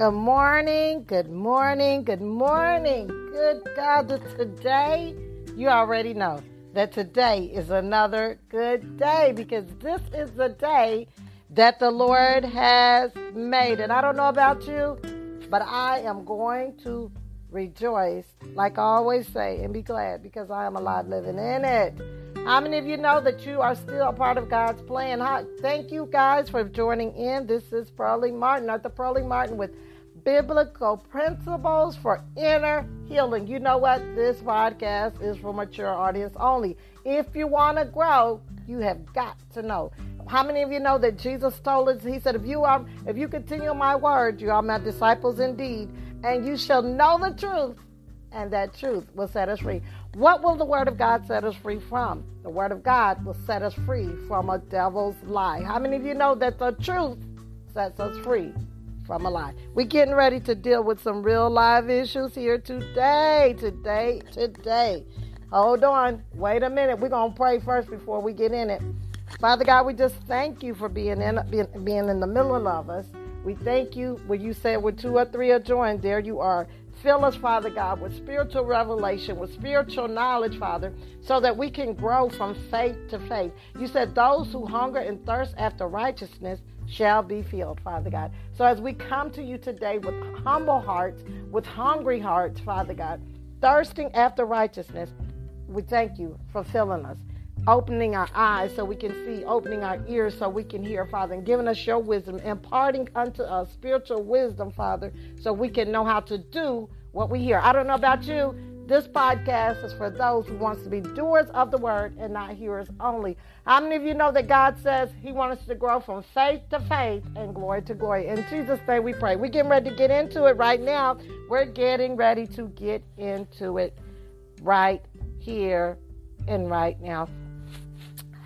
Good morning, good morning, good morning. Good God, today, you already know that today is another good day because this is the day that the Lord has made. And I don't know about you, but I am going to rejoice, like I always say, and be glad because I am alive living in it. How many of you know that you are still a part of God's plan? Hi, thank you guys for joining in. This is Pearlie Martin, Arthur Pearlie Martin with Biblical Principles for Inner Healing. You know what? This podcast is for mature audience only. If you want to grow, you have got to know. How many of you know that Jesus told us, He said, if you are if you continue my word, you are my disciples indeed, and you shall know the truth, and that truth will set us free. What will the Word of God set us free from? The Word of God will set us free from a devil's lie. How many of you know that the truth sets us free from a lie? We're getting ready to deal with some real live issues here today. Today, today. Hold on. Wait a minute. We're going to pray first before we get in it. Father God, we just thank you for being in being, being in the middle of us. We thank you when you said where two or three are joined, there you are. Fill us, Father God, with spiritual revelation, with spiritual knowledge, Father, so that we can grow from faith to faith. You said, Those who hunger and thirst after righteousness shall be filled, Father God. So as we come to you today with humble hearts, with hungry hearts, Father God, thirsting after righteousness, we thank you for filling us opening our eyes so we can see, opening our ears so we can hear, Father, and giving us your wisdom, imparting unto us spiritual wisdom, Father, so we can know how to do what we hear. I don't know about you. This podcast is for those who wants to be doers of the word and not hearers only. How many of you know that God says He wants us to grow from faith to faith and glory to glory? In Jesus' name we pray. We're getting ready to get into it right now. We're getting ready to get into it right here and right now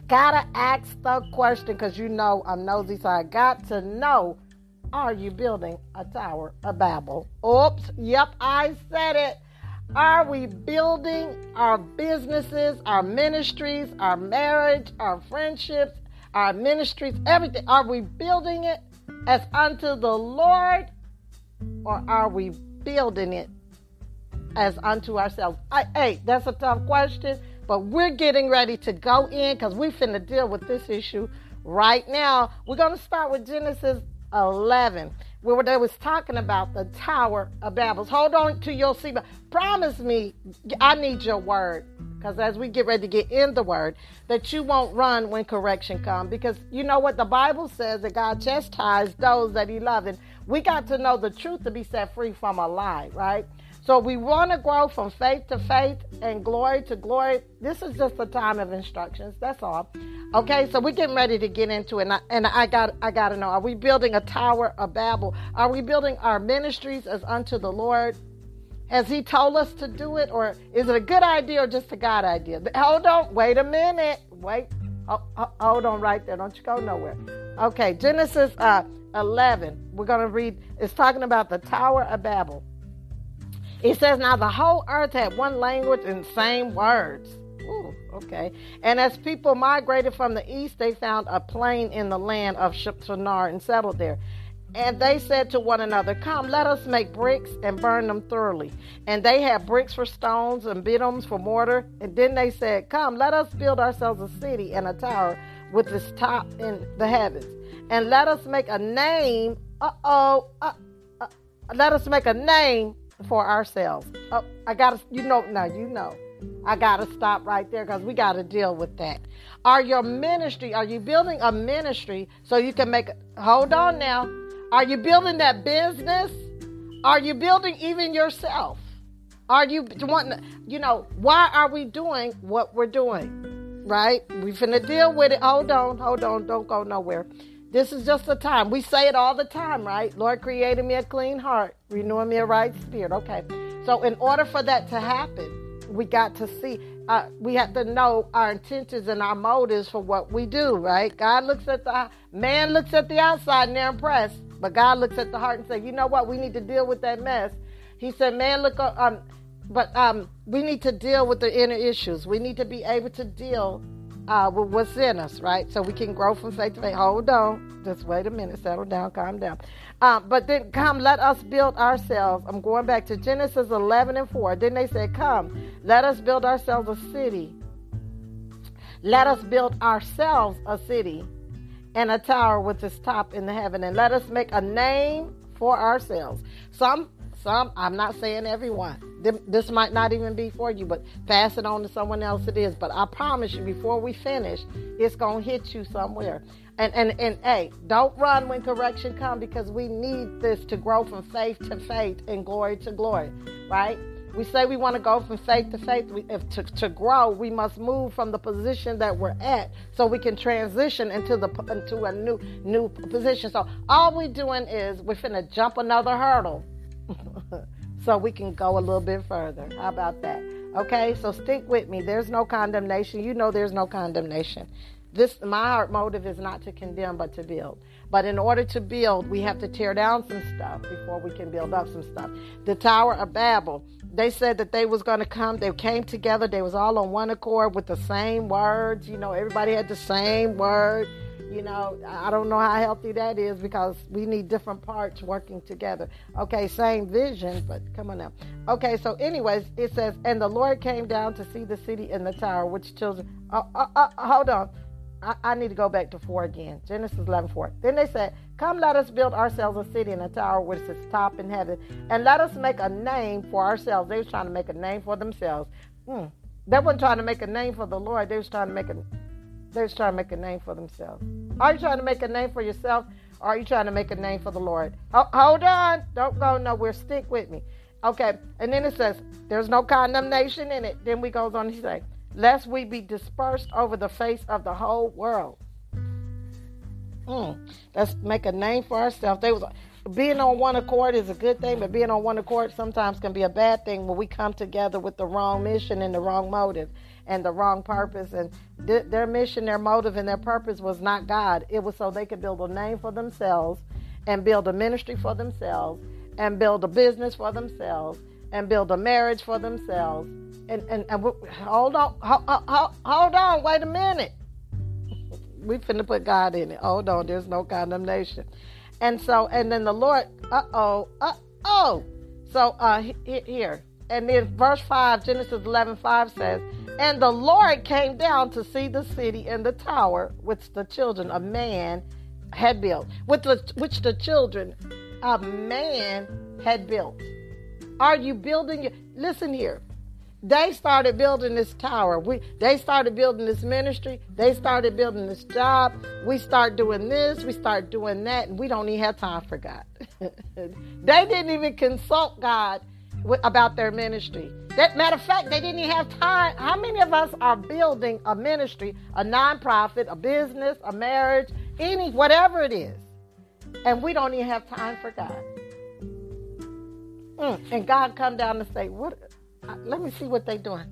gotta ask the question because you know I'm nosy, so I got to know are you building a tower of Babel? Oops, yep, I said it. Are we building our businesses, our ministries, our marriage, our friendships, our ministries, everything? Are we building it as unto the Lord or are we building it as unto ourselves? I, hey, that's a tough question but we're getting ready to go in because we finna deal with this issue right now. We're gonna start with Genesis 11, where they was talking about the Tower of Babel. Hold on to your seat. Promise me, I need your word. Because as we get ready to get in the word, that you won't run when correction comes. Because you know what the Bible says that God chastised those that He loved. And we got to know the truth to be set free from a lie, right? So we want to grow from faith to faith and glory to glory. This is just a time of instructions. That's all. Okay, so we're getting ready to get into it, and I, and I got I got to know: Are we building a tower of Babel? Are we building our ministries as unto the Lord? Has He told us to do it, or is it a good idea or just a God idea? Hold on, wait a minute, wait, oh, hold on right there. Don't you go nowhere. Okay, Genesis uh, 11. We're going to read. It's talking about the Tower of Babel. It says, Now the whole earth had one language and same words. Ooh, okay. And as people migrated from the east, they found a plain in the land of Shinar and settled there. And they said to one another, Come, let us make bricks and burn them thoroughly. And they had bricks for stones and bitumen for mortar. And then they said, Come, let us build ourselves a city and a tower with its top in the heavens. And let us make a name. Uh oh. Uh, uh, let us make a name for ourselves. Oh, I gotta, you know, now you know. I gotta stop right there because we gotta deal with that. Are your ministry, are you building a ministry so you can make, hold on now. Are you building that business? Are you building even yourself? Are you wanting, you know, why are we doing what we're doing? Right? We finna deal with it. Hold on, hold on, don't go nowhere. This is just a time. We say it all the time, right? Lord created me a clean heart, renewing me a right spirit. Okay. So, in order for that to happen, we got to see, uh, we have to know our intentions and our motives for what we do, right? God looks at the, man looks at the outside and they're impressed, but God looks at the heart and says, you know what? We need to deal with that mess. He said, man, look, uh, um, but um, we need to deal with the inner issues. We need to be able to deal uh, what's in us, right? So we can grow from faith to faith. Hold on. Just wait a minute. Settle down. Calm down. Um, but then come, let us build ourselves. I'm going back to Genesis 11 and 4. Then they said, Come, let us build ourselves a city. Let us build ourselves a city and a tower with its top in the heaven. And let us make a name for ourselves. Some, some, I'm not saying everyone. This might not even be for you, but pass it on to someone else it is. But I promise you, before we finish, it's going to hit you somewhere. And, and, and hey, don't run when correction comes because we need this to grow from faith to faith and glory to glory, right? We say we want to go from faith to faith. We, if to, to grow, we must move from the position that we're at so we can transition into the into a new new position. So all we're doing is we're finna jump another hurdle so we can go a little bit further. How about that? Okay, so stick with me. There's no condemnation. You know there's no condemnation. This my heart motive is not to condemn but to build. But in order to build, we have to tear down some stuff before we can build up some stuff. The Tower of Babel, they said that they was going to come. They came together. They was all on one accord with the same words. You know, everybody had the same word. You know, I don't know how healthy that is because we need different parts working together. Okay, same vision, but come on now. Okay, so anyways, it says, and the Lord came down to see the city and the tower, which children. Oh, oh, oh, hold on I, I, need to go back to 4 again. Genesis 11 4. Then they said, Come, let us build ourselves a city and a tower with its top in heaven, and let us make a name for ourselves. They was trying to make a name for themselves. Hmm. They weren't trying to make a name for the Lord. They was trying to make a they was trying to make a name for themselves. Are you trying to make a name for yourself? Or are you trying to make a name for the Lord? hold on. Don't go nowhere. Stick with me. Okay. And then it says, there's no condemnation in it. Then we goes on to say, lest we be dispersed over the face of the whole world. Mm, let's make a name for ourselves. They was being on one accord is a good thing, but being on one accord sometimes can be a bad thing when we come together with the wrong mission and the wrong motive and the wrong purpose. And th- their mission, their motive, and their purpose was not God. It was so they could build a name for themselves and build a ministry for themselves and build a business for themselves and build a marriage for themselves and and, and hold on, hold, hold on, wait a minute. We finna put God in it. Hold on, there's no condemnation. And so, and then the Lord, uh oh, uh oh. So uh here, and then verse five, Genesis 11, 5 says, and the Lord came down to see the city and the tower which the children of man had built, the, which the children of man had built. Are you building? Your, Listen here they started building this tower. We they started building this ministry. They started building this job. We start doing this. We start doing that, and we don't even have time for God. they didn't even consult God about their ministry. That matter of fact, they didn't even have time. How many of us are building a ministry, a nonprofit, a business, a marriage, any whatever it is, and we don't even have time for God? Mm, and God come down and say, "What? let me see what they're doing.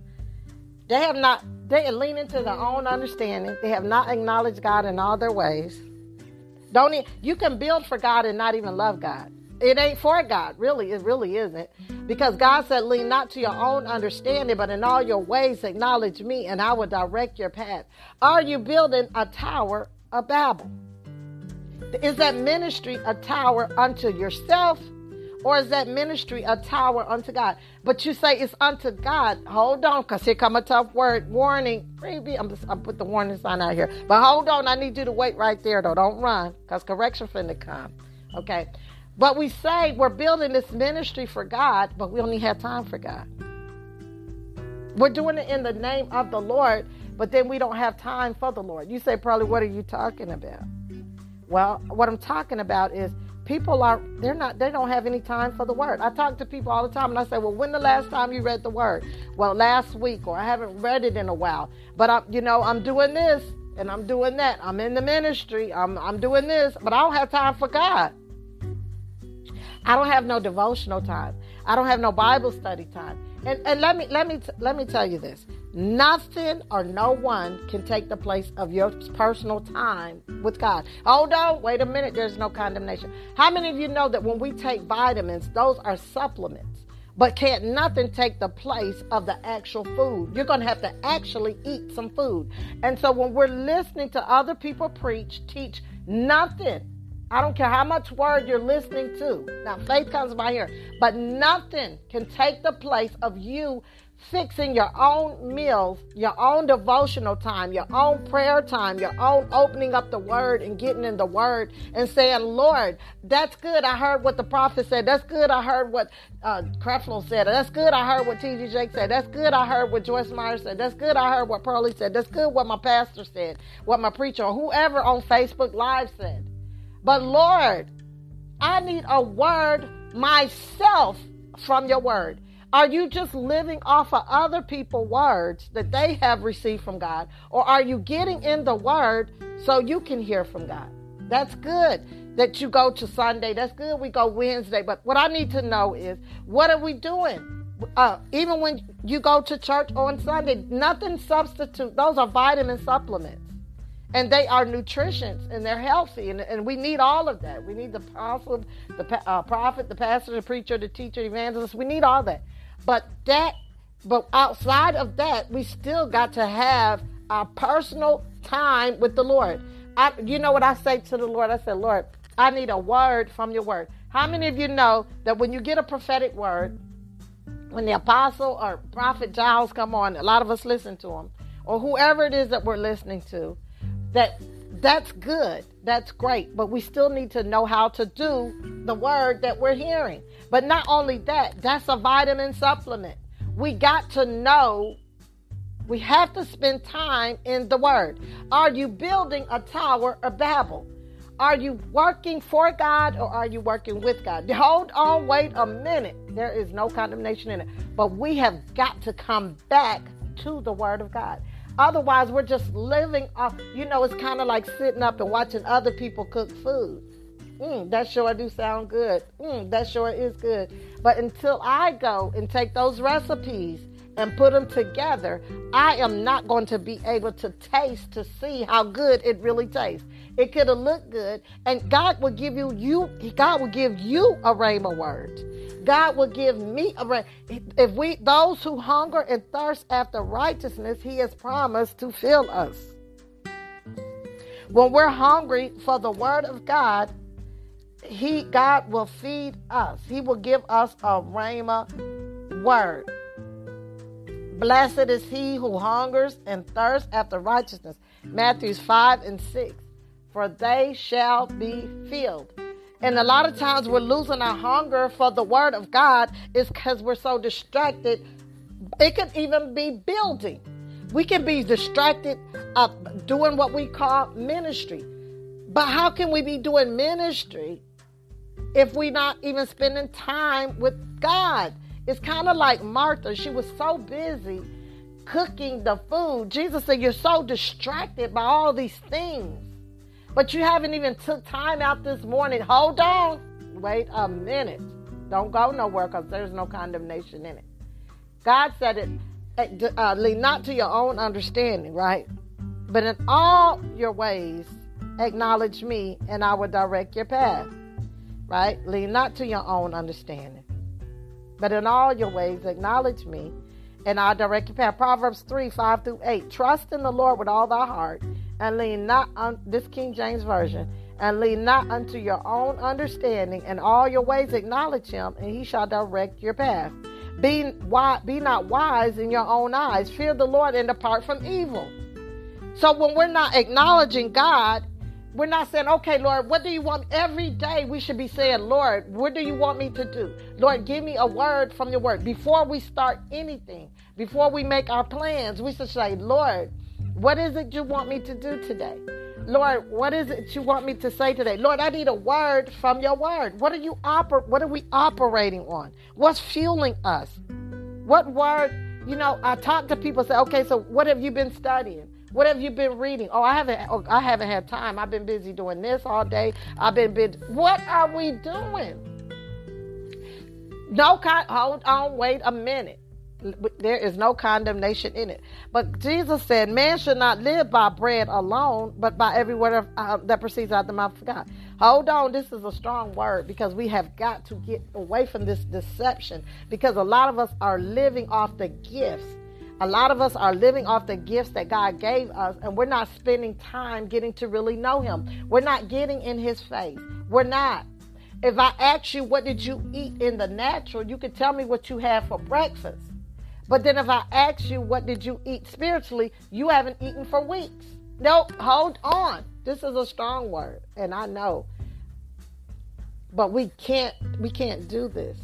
They have not, they are leaning to their own understanding. They have not acknowledged God in all their ways. Don't you, you can build for God and not even love God. It ain't for God, really. It really isn't. Because God said, lean not to your own understanding, but in all your ways acknowledge me, and I will direct your path. Are you building a tower of Babel? Is that ministry a tower unto yourself or is that ministry a tower unto God? But you say it's unto God. Hold on, because here come a tough word. Warning. Preview. I'm just, I put the warning sign out here. But hold on. I need you to wait right there, though. Don't run, because correction finna come. Okay. But we say we're building this ministry for God, but we only have time for God. We're doing it in the name of the Lord, but then we don't have time for the Lord. You say, probably, what are you talking about? Well, what I'm talking about is people are they're not they don't have any time for the word i talk to people all the time and i say well when the last time you read the word well last week or i haven't read it in a while but i'm you know i'm doing this and i'm doing that i'm in the ministry i'm, I'm doing this but i don't have time for god i don't have no devotional time i don't have no bible study time and, and let me let me let me tell you this Nothing or no one can take the place of your personal time with God. Oh, Hold on, wait a minute, there's no condemnation. How many of you know that when we take vitamins, those are supplements? But can't nothing take the place of the actual food. You're going to have to actually eat some food. And so when we're listening to other people preach, teach, nothing I don't care how much word you're listening to. Now, faith comes by hearing, but nothing can take the place of you fixing your own meals, your own devotional time, your own prayer time, your own opening up the word and getting in the word and saying, Lord, that's good. I heard what the prophet said. That's good. I heard what uh, Creflo said. That's good. I heard what T.D. Jake said. That's good. I heard what Joyce Meyer said. That's good. I heard what Pearlie said. That's good what my pastor said, what my preacher or whoever on Facebook Live said. But Lord, I need a word myself from your word. Are you just living off of other people's words that they have received from God? Or are you getting in the word so you can hear from God? That's good that you go to Sunday. That's good we go Wednesday. But what I need to know is what are we doing? Uh, even when you go to church on Sunday, nothing substitute. Those are vitamin supplements and they are nutritious and they're healthy and, and we need all of that. We need the apostle the uh, prophet the pastor the preacher the teacher evangelist. We need all that. But that but outside of that we still got to have our personal time with the lord. I, you know what i say to the lord? I said lord i need a word from your word. How many of you know that when you get a prophetic word when the apostle or prophet giles come on a lot of us listen to him or whoever it is that we're listening to that that's good. That's great. But we still need to know how to do the word that we're hearing. But not only that, that's a vitamin supplement. We got to know we have to spend time in the word. Are you building a tower of Babel? Are you working for God or are you working with God? Hold on, wait a minute. There is no condemnation in it. But we have got to come back to the word of God. Otherwise, we're just living off. You know, it's kind of like sitting up and watching other people cook food. Mm, that sure do sound good. Mm, that sure is good. But until I go and take those recipes and put them together, I am not going to be able to taste to see how good it really tastes. It could have looked good, and God will give you you. God will give you a rhema word. God will give me a if we those who hunger and thirst after righteousness, He has promised to fill us. When we're hungry for the Word of God, He God will feed us. He will give us a rhema word. Blessed is he who hungers and thirsts after righteousness. Matthews 5 and 6. For they shall be filled. And a lot of times we're losing our hunger for the word of God is because we're so distracted. It could even be building. We can be distracted of doing what we call ministry. But how can we be doing ministry if we're not even spending time with God? It's kind of like Martha. She was so busy cooking the food. Jesus said, You're so distracted by all these things. But you haven't even took time out this morning. Hold on. Wait a minute. Don't go nowhere because there's no condemnation in it. God said it, eh, uh, lean not to your own understanding, right? But in all your ways, acknowledge me and I will direct your path, right? Lean not to your own understanding. But in all your ways, acknowledge me, and I'll direct your path. Proverbs 3 5 through 8. Trust in the Lord with all thy heart, and lean not on this King James Version, and lean not unto your own understanding. and all your ways, acknowledge him, and he shall direct your path. Be, be not wise in your own eyes. Fear the Lord and depart from evil. So when we're not acknowledging God we're not saying, okay, Lord, what do you want? Every day we should be saying, Lord, what do you want me to do? Lord, give me a word from your word. Before we start anything, before we make our plans, we should say, Lord, what is it you want me to do today? Lord, what is it you want me to say today? Lord, I need a word from your word. What are you oper- what are we operating on? What's fueling us? What word, you know, I talk to people say, okay, so what have you been studying? What have you been reading? Oh, I haven't. Oh, I haven't had time. I've been busy doing this all day. I've been. What are we doing? No, hold on. Wait a minute. There is no condemnation in it. But Jesus said, "Man should not live by bread alone, but by every word of, uh, that proceeds out of the mouth of God." Hold on, this is a strong word because we have got to get away from this deception because a lot of us are living off the gifts. A lot of us are living off the gifts that God gave us, and we're not spending time getting to really know Him. We're not getting in His face. We're not. If I ask you, what did you eat in the natural, you can tell me what you had for breakfast. But then if I ask you, what did you eat spiritually, you haven't eaten for weeks. Nope, hold on. This is a strong word, and I know. But we can't we can't do this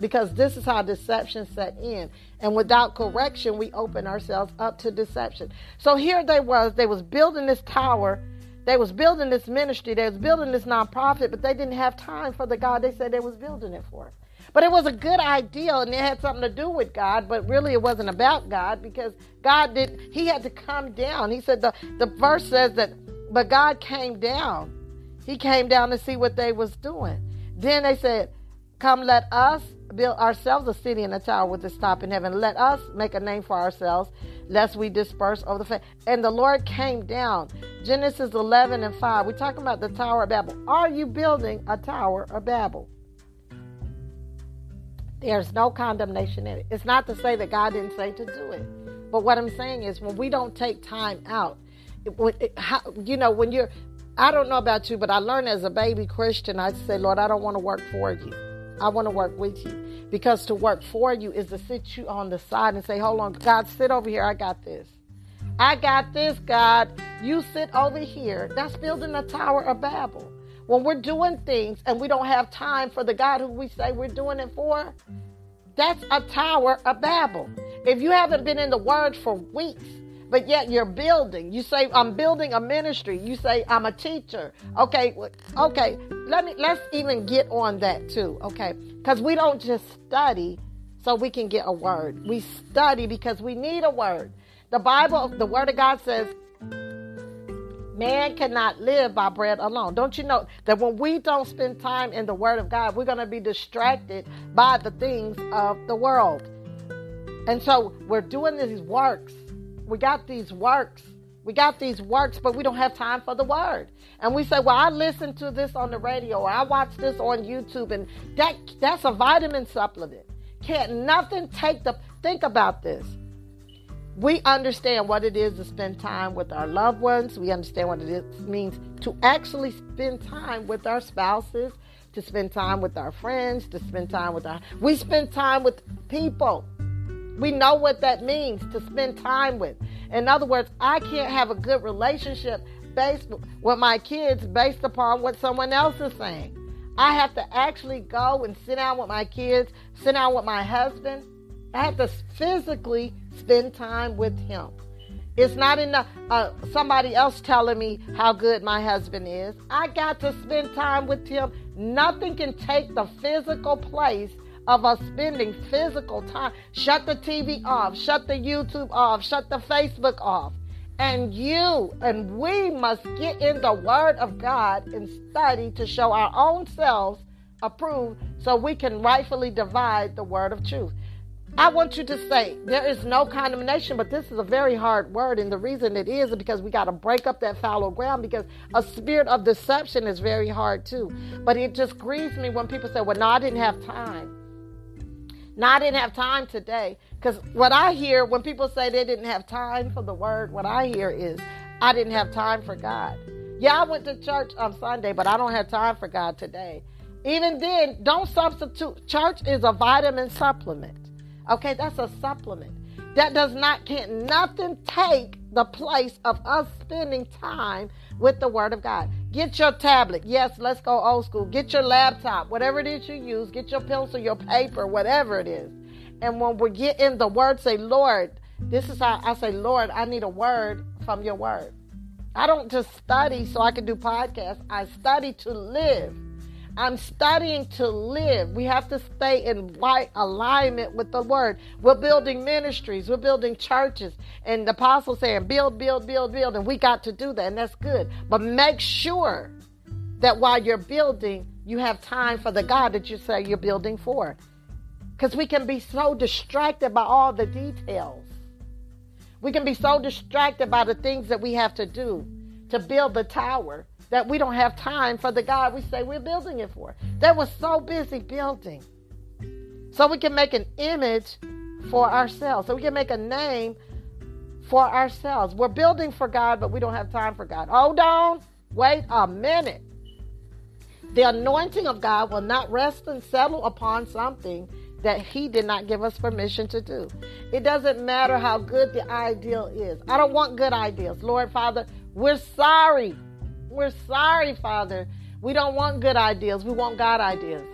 because this is how deception set in. And without correction, we open ourselves up to deception. So here they was, they was building this tower, they was building this ministry, they was building this nonprofit, but they didn't have time for the God they said they was building it for. But it was a good idea and it had something to do with God, but really it wasn't about God because God did he had to come down. He said the, the verse says that but God came down. He came down to see what they was doing. Then they said, Come let us build ourselves a city and a tower with its top in heaven. Let us make a name for ourselves, lest we disperse over the face. And the Lord came down. Genesis 11 and 5. We're talking about the Tower of Babel. Are you building a Tower of Babel? There's no condemnation in it. It's not to say that God didn't say to do it. But what I'm saying is when we don't take time out, it, it, how, you know, when you're, I don't know about you, but I learned as a baby Christian, I say, Lord, I don't want to work for you. I want to work with you. Because to work for you is to sit you on the side and say, hold on, God, sit over here. I got this. I got this, God. You sit over here. That's building a Tower of Babel. When we're doing things and we don't have time for the God who we say we're doing it for, that's a tower of Babel. If you haven't been in the Word for weeks, but yet you're building. You say I'm building a ministry. You say I'm a teacher. Okay, okay. Let me let's even get on that too. Okay, because we don't just study so we can get a word. We study because we need a word. The Bible, the Word of God says, Man cannot live by bread alone. Don't you know that when we don't spend time in the Word of God, we're going to be distracted by the things of the world. And so we're doing these works. We got these works. We got these works, but we don't have time for the Word. And we say, well, I listened to this on the radio or I watched this on YouTube, and that that's a vitamin supplement. Can't nothing take the think about this we understand what it is to spend time with our loved ones. We understand what it is, means to actually spend time with our spouses, to spend time with our friends, to spend time with our. We spend time with people. We know what that means to spend time with. In other words, I can't have a good relationship based with my kids based upon what someone else is saying. I have to actually go and sit down with my kids, sit down with my husband. I have to physically spend time with him. It's not enough uh, somebody else telling me how good my husband is. I got to spend time with him. Nothing can take the physical place of us spending physical time. Shut the TV off, shut the YouTube off, shut the Facebook off. And you and we must get in the Word of God and study to show our own selves approved so we can rightfully divide the Word of truth. I want you to say there is no condemnation, but this is a very hard word. And the reason it is is because we got to break up that fallow ground because a spirit of deception is very hard too. But it just grieves me when people say, well, no, I didn't have time. No, I didn't have time today. Because what I hear when people say they didn't have time for the word, what I hear is, I didn't have time for God. Yeah, I went to church on Sunday, but I don't have time for God today. Even then, don't substitute. Church is a vitamin supplement. Okay, that's a supplement. That does not, can't nothing take the place of us spending time with the Word of God. Get your tablet. Yes, let's go old school. Get your laptop, whatever it is you use. Get your pencil, your paper, whatever it is. And when we get in the Word, say, Lord, this is how I say, Lord, I need a word from your Word. I don't just study so I can do podcasts. I study to live. I'm studying to live. We have to stay in right alignment with the word. We're building ministries, we're building churches, and the apostle saying, build, build, build, build, and we got to do that, and that's good. But make sure that while you're building, you have time for the God that you say you're building for. Because we can be so distracted by all the details. We can be so distracted by the things that we have to do to build the tower that we don't have time for the God we say we're building it for. They were so busy building. So we can make an image for ourselves. So we can make a name for ourselves. We're building for God, but we don't have time for God. Hold on. Wait a minute. The anointing of God will not rest and settle upon something that He did not give us permission to do. It doesn't matter how good the ideal is. I don't want good ideals. Lord Father, we're sorry. We're sorry, Father. We don't want good ideas. We want God ideas.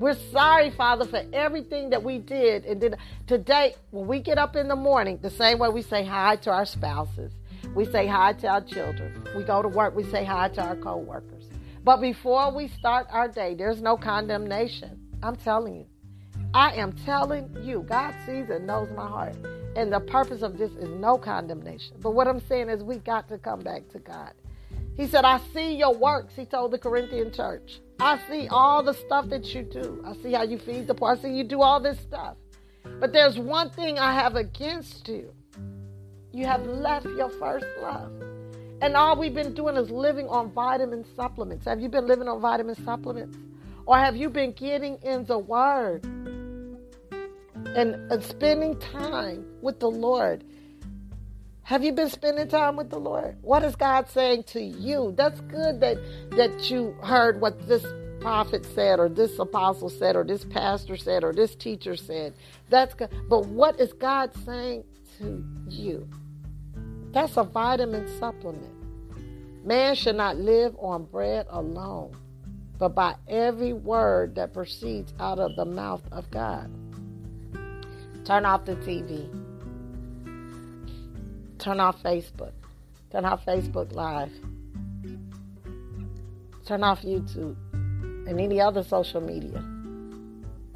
We're sorry, Father, for everything that we did and did today. When we get up in the morning, the same way we say hi to our spouses, we say hi to our children. We go to work, we say hi to our co-workers. But before we start our day, there's no condemnation. I'm telling you. I am telling you, God sees and knows my heart. And the purpose of this is no condemnation. But what I'm saying is we got to come back to God. He said, I see your works, he told the Corinthian church. I see all the stuff that you do. I see how you feed the poor. I see you do all this stuff. But there's one thing I have against you. You have left your first love. And all we've been doing is living on vitamin supplements. Have you been living on vitamin supplements? Or have you been getting in the Word and, and spending time with the Lord? Have you been spending time with the Lord? What is God saying to you? That's good that that you heard what this prophet said or this apostle said or this pastor said or this teacher said. That's good. But what is God saying to you? That's a vitamin supplement. Man should not live on bread alone, but by every word that proceeds out of the mouth of God. Turn off the TV Turn off Facebook. Turn off Facebook Live. Turn off YouTube and any other social media.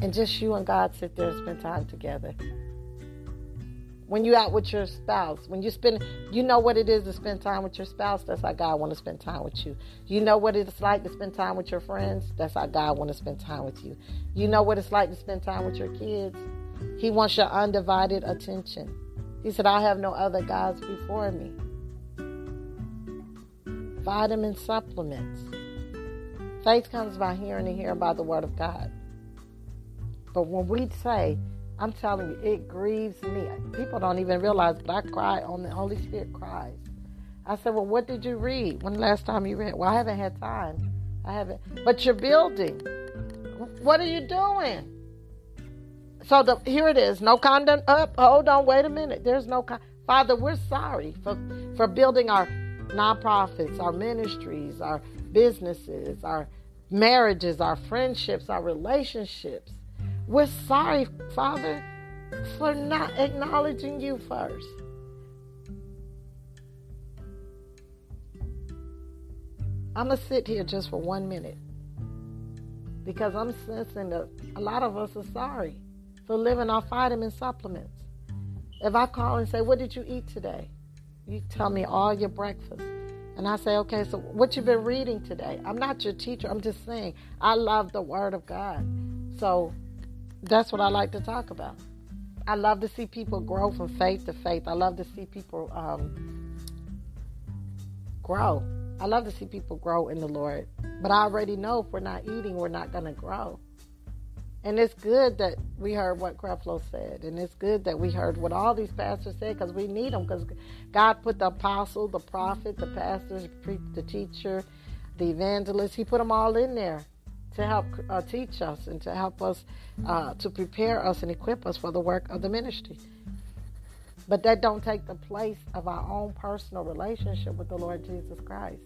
And just you and God sit there and spend time together. When you out with your spouse, when you spend, you know what it is to spend time with your spouse. That's how God want to spend time with you. You know what it's like to spend time with your friends. That's how God want to spend time with you. You know what it's like to spend time with your kids. He wants your undivided attention. He said, I have no other gods before me. Vitamin supplements. Faith comes by hearing and hearing by the word of God. But when we say, I'm telling you, it grieves me. People don't even realize, but I cry on the Holy Spirit cries. I said, Well, what did you read? When last time you read? Well, I haven't had time. I haven't. But you're building. What are you doing? So the, here it is. No condom up. Hold on. Wait a minute. There's no con- Father. We're sorry for for building our nonprofits, our ministries, our businesses, our marriages, our friendships, our relationships. We're sorry, Father, for not acknowledging you first. I'm going to sit here just for one minute because I'm sensing that a lot of us are sorry for living off vitamin supplements. If I call and say, What did you eat today? You tell me all your breakfast. And I say, Okay, so what you've been reading today? I'm not your teacher. I'm just saying I love the Word of God. So that's what I like to talk about. I love to see people grow from faith to faith. I love to see people um, grow. I love to see people grow in the Lord. But I already know if we're not eating, we're not going to grow. And it's good that we heard what Creflo said. And it's good that we heard what all these pastors said because we need them because God put the apostle, the prophet, the pastor, the teacher, the evangelist, He put them all in there to help uh, teach us and to help us, uh, to prepare us and equip us for the work of the ministry. But that don't take the place of our own personal relationship with the Lord Jesus Christ.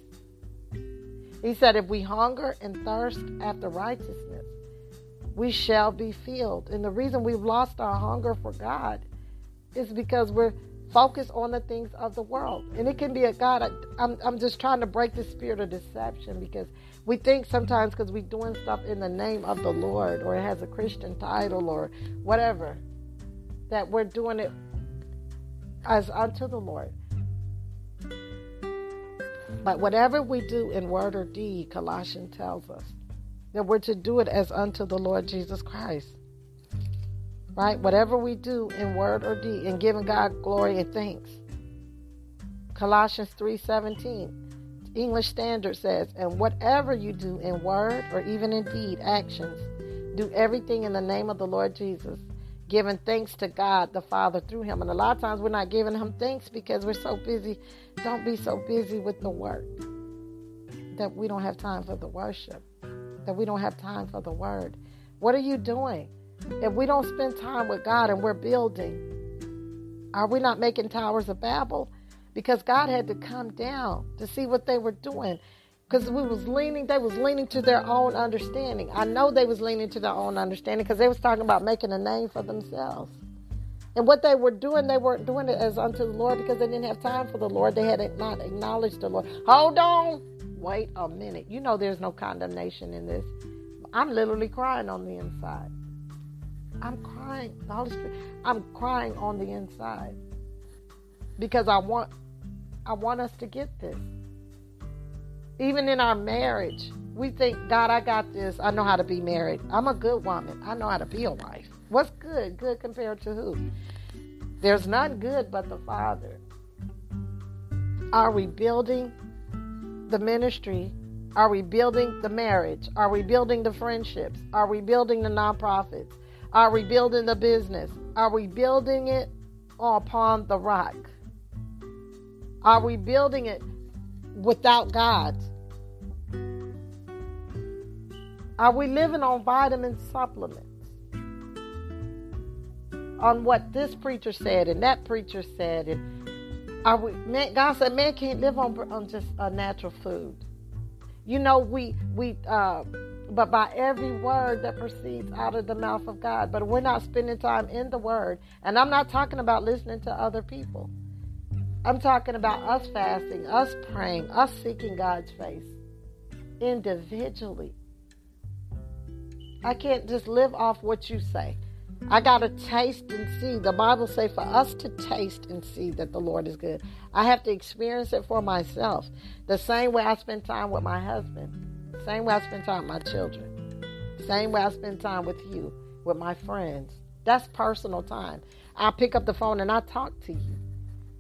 He said, if we hunger and thirst after righteousness, we shall be filled. And the reason we've lost our hunger for God is because we're focused on the things of the world. And it can be a God, I, I'm, I'm just trying to break the spirit of deception because we think sometimes because we're doing stuff in the name of the Lord or it has a Christian title or whatever, that we're doing it as unto the Lord. But whatever we do in word or deed, Colossians tells us, that we're to do it as unto the Lord Jesus Christ. Right? Whatever we do in word or deed, in giving God glory and thanks. Colossians 3:17 English Standard says, and whatever you do in word or even in deed, actions, do everything in the name of the Lord Jesus, giving thanks to God the Father through him. And a lot of times we're not giving him thanks because we're so busy. Don't be so busy with the work that we don't have time for the worship, that we don't have time for the word. What are you doing? If we don't spend time with God and we're building, are we not making towers of Babel? Because God had to come down to see what they were doing. Because we was leaning, they was leaning to their own understanding. I know they was leaning to their own understanding because they was talking about making a name for themselves. And what they were doing, they weren't doing it as unto the Lord because they didn't have time for the Lord. They had not acknowledged the Lord. Hold on. Wait a minute. You know there's no condemnation in this. I'm literally crying on the inside. I'm crying. The Holy Spirit. I'm crying on the inside because I want I want us to get this. Even in our marriage, we think, God, I got this. I know how to be married. I'm a good woman. I know how to be a wife. What's good? Good compared to who? There's none good but the Father. Are we building the ministry? Are we building the marriage? Are we building the friendships? Are we building the nonprofits? Are we building the business? Are we building it upon the rock? Are we building it without God? Are we living on vitamin supplements? On what this preacher said and that preacher said, and are we? Man, God said man can't live on on just a natural food. You know, we we uh, but by every word that proceeds out of the mouth of God. But we're not spending time in the Word, and I'm not talking about listening to other people. I'm talking about us fasting, us praying, us seeking God's face individually. I can't just live off what you say. I got to taste and see. The Bible say for us to taste and see that the Lord is good. I have to experience it for myself. The same way I spend time with my husband, same way I spend time with my children, same way I spend time with you, with my friends. That's personal time. I pick up the phone and I talk to you.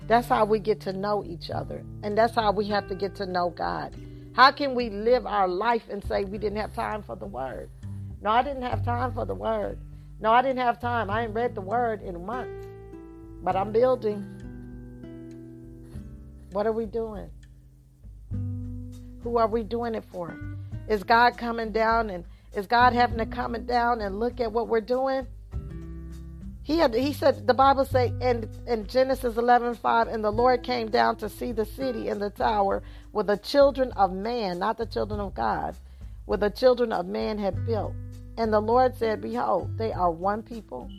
That's how we get to know each other. And that's how we have to get to know God. How can we live our life and say we didn't have time for the word? No, I didn't have time for the word. No, I didn't have time. I ain't read the word in months. But I'm building. What are we doing? Who are we doing it for? Is God coming down and is God having to come down and look at what we're doing? He had he said the Bible say in, in Genesis eleven five, and the Lord came down to see the city and the tower where the children of man, not the children of God, where the children of man had built. And the Lord said, Behold, they are one people.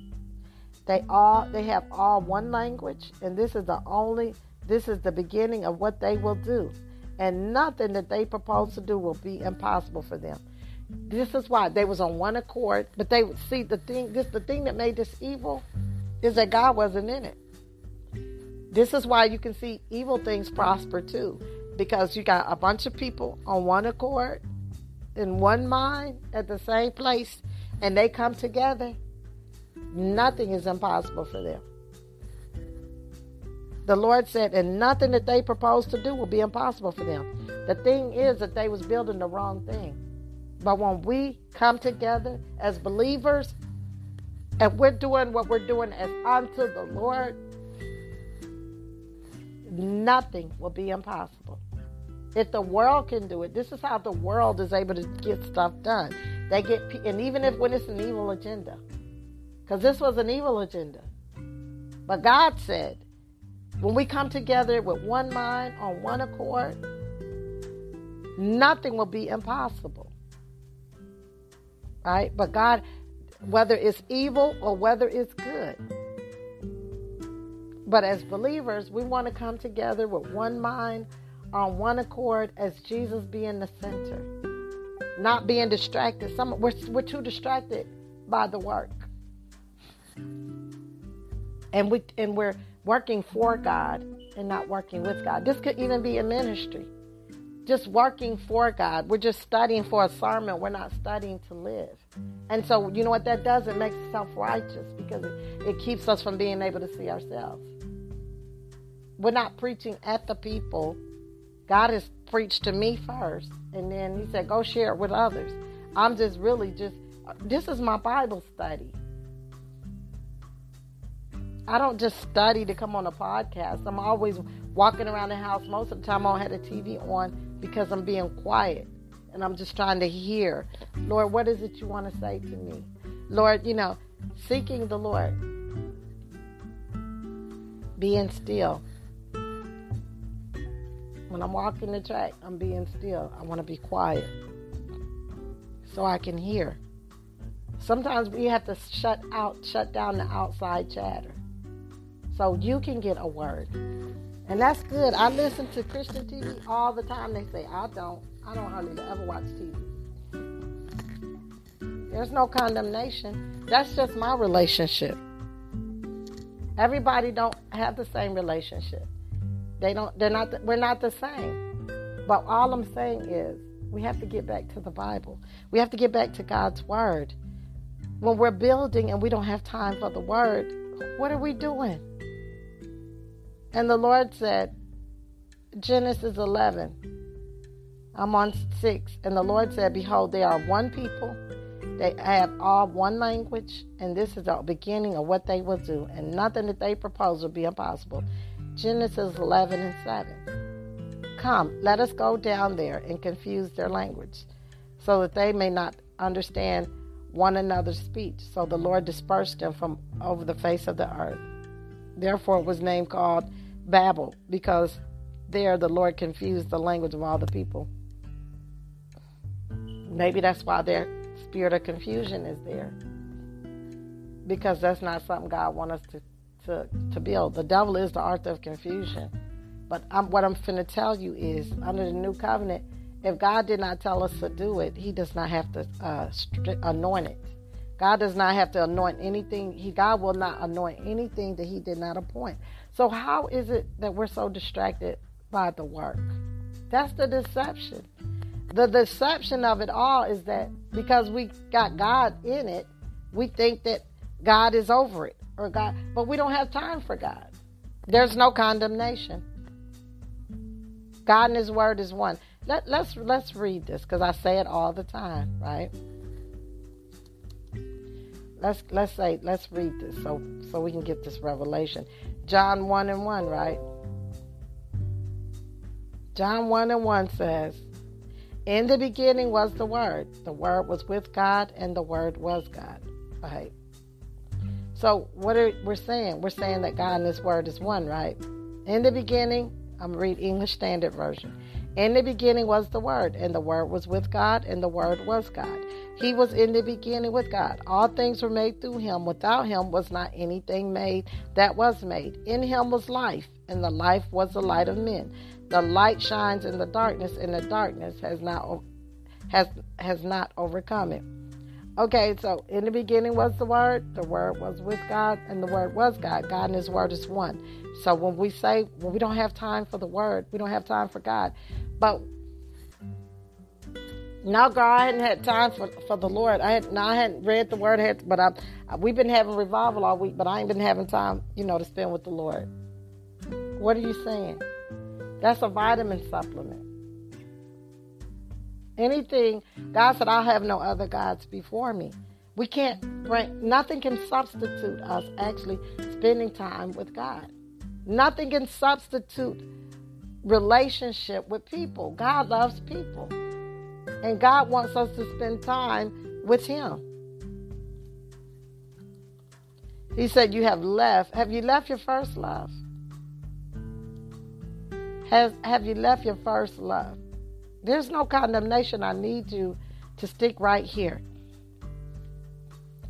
They all they have all one language, and this is the only this is the beginning of what they will do. And nothing that they propose to do will be impossible for them. This is why they was on one accord, but they would see the thing. This the thing that made this evil is that God wasn't in it. This is why you can see evil things prosper too, because you got a bunch of people on one accord, in one mind, at the same place, and they come together. Nothing is impossible for them. The Lord said, and nothing that they propose to do will be impossible for them. The thing is that they was building the wrong thing. But when we come together as believers and we're doing what we're doing as unto the Lord, nothing will be impossible. If the world can do it, this is how the world is able to get stuff done. They get, and even if when it's an evil agenda, because this was an evil agenda. But God said, when we come together with one mind on one accord, nothing will be impossible right? But God, whether it's evil or whether it's good. But as believers, we want to come together with one mind, on one accord, as Jesus being the center, not being distracted. Some we're, we're too distracted by the work, and we and we're working for God and not working with God. This could even be a ministry just working for God. We're just studying for a sermon. We're not studying to live. And so, you know what that does? It makes us self righteous because it, it keeps us from being able to see ourselves. We're not preaching at the people, God has preached to me first, and then He said, go share it with others. I'm just really just, this is my Bible study. I don't just study to come on a podcast. I'm always walking around the house. Most of the time, I don't have the TV on because I'm being quiet and I'm just trying to hear, Lord, what is it you want to say to me? Lord, you know, seeking the Lord, being still. When I'm walking the track, I'm being still. I want to be quiet so I can hear. Sometimes we have to shut out, shut down the outside chatter so you can get a word. And that's good. I listen to Christian TV all the time. They say, I don't. I don't hardly ever watch TV. There's no condemnation. That's just my relationship. Everybody don't have the same relationship. They don't they're not we're not the same. But all I'm saying is we have to get back to the Bible. We have to get back to God's word. When we're building and we don't have time for the word, what are we doing? And the Lord said, Genesis 11, I'm on 6. And the Lord said, Behold, they are one people. They have all one language, and this is the beginning of what they will do, and nothing that they propose will be impossible. Genesis 11 and 7. Come, let us go down there and confuse their language, so that they may not understand one another's speech. So the Lord dispersed them from over the face of the earth. Therefore, it was named called Babel, because there the Lord confused the language of all the people. Maybe that's why their spirit of confusion is there. Because that's not something God wants us to, to, to build. The devil is the author of confusion. But I'm, what I'm finna tell you is, under the new covenant, if God did not tell us to do it, He does not have to uh, anoint it. God does not have to anoint anything. He God will not anoint anything that He did not appoint. So how is it that we're so distracted by the work? That's the deception. The deception of it all is that because we got God in it, we think that God is over it or God, but we don't have time for God. There's no condemnation. God and His Word is one. Let, let's let's read this because I say it all the time, right? Let's let's say let's read this so so we can get this revelation. John 1 and 1, right? John 1 and 1 says, In the beginning was the Word. The Word was with God, and the Word was God. Right? So, what are we saying? We're saying that God and His Word is one, right? In the beginning, I'm to read English Standard Version. In the beginning was the Word, and the Word was with God, and the Word was God. He was in the beginning with God. All things were made through him. Without him was not anything made that was made. In him was life, and the life was the light of men. The light shines in the darkness, and the darkness has not has has not overcome it. Okay, so in the beginning was the Word, the Word was with God, and the Word was God. God and His Word is one. So when we say, when we don't have time for the Word, we don't have time for God. But no, girl, I hadn't had time for, for the Lord. I had, I hadn't read the Word, had, but I, we've been having revival all week, but I ain't been having time, you know, to spend with the Lord. What are you saying? That's a vitamin supplement. Anything, God said, I'll have no other gods before me. We can't bring, nothing can substitute us actually spending time with God. Nothing can substitute relationship with people. God loves people. And God wants us to spend time with Him. He said, You have left. Have you left your first love? Has, have you left your first love? There's no condemnation. I need you to stick right here.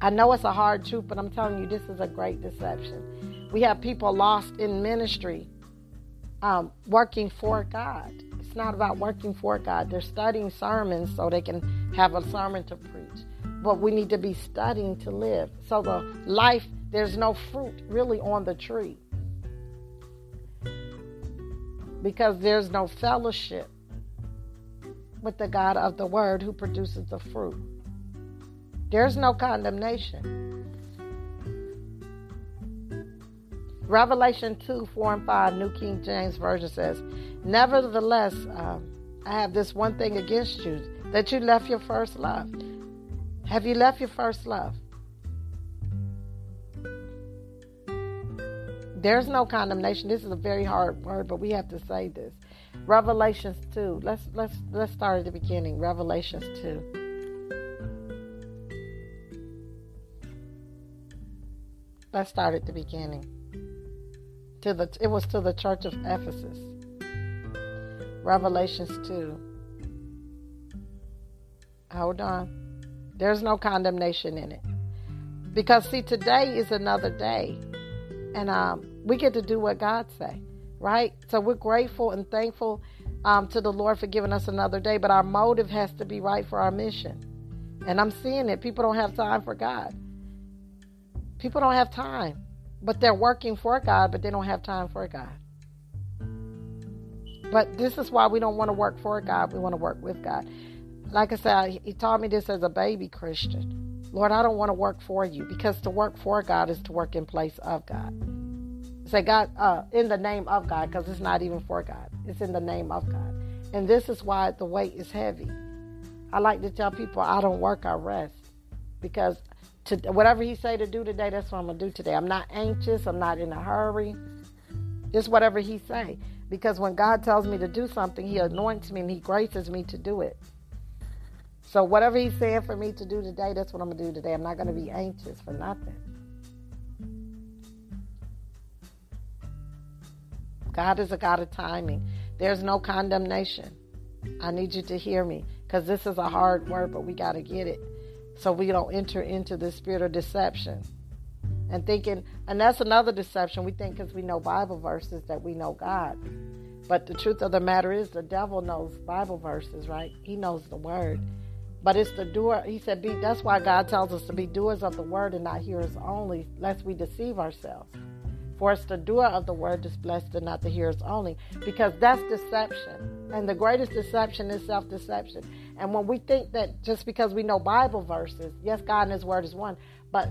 I know it's a hard truth, but I'm telling you, this is a great deception. We have people lost in ministry um, working for God. It's not about working for God. They're studying sermons so they can have a sermon to preach. But we need to be studying to live. So the life, there's no fruit really on the tree. Because there's no fellowship with the God of the Word who produces the fruit. There's no condemnation. Revelation 2 4 and 5, New King James Version says, Nevertheless, uh, I have this one thing against you that you left your first love. Have you left your first love? There's no condemnation. This is a very hard word, but we have to say this. Revelations 2. Let's let's let's start at the beginning. Revelations 2. Let's start at the beginning. To the it was to the church of Ephesus. Revelations 2. Hold on. There's no condemnation in it. Because see, today is another day. And um, we get to do what God say, right? So we're grateful and thankful um, to the Lord for giving us another day. But our motive has to be right for our mission. And I'm seeing it. People don't have time for God. People don't have time, but they're working for God, but they don't have time for God. But this is why we don't want to work for God. We want to work with God. Like I said, He taught me this as a baby Christian. Lord, I don't want to work for you because to work for God is to work in place of God. Say, God, uh, in the name of God, because it's not even for God, it's in the name of God. And this is why the weight is heavy. I like to tell people I don't work, I rest because to whatever he say to do today, that's what I'm gonna do today. I'm not anxious. I'm not in a hurry. Just whatever he say. Because when God tells me to do something, he anoints me and he graces me to do it. So whatever he's saying for me to do today, that's what I'm gonna do today. I'm not gonna be anxious for nothing. God is a God of timing. There's no condemnation. I need you to hear me because this is a hard word, but we got to get it. So we don't enter into the spirit of deception. And thinking and that's another deception we think because we know bible verses that we know god. But the truth of the matter is the devil knows bible verses right? He knows the word. But it's the doer he said be that's why god tells us to be doers of the word and not hearers only lest we deceive ourselves for it's the doer of the word that's blessed and not the hearers only because that's deception and the greatest deception is self-deception and when we think that just because we know Bible verses, yes, God and His Word is one, but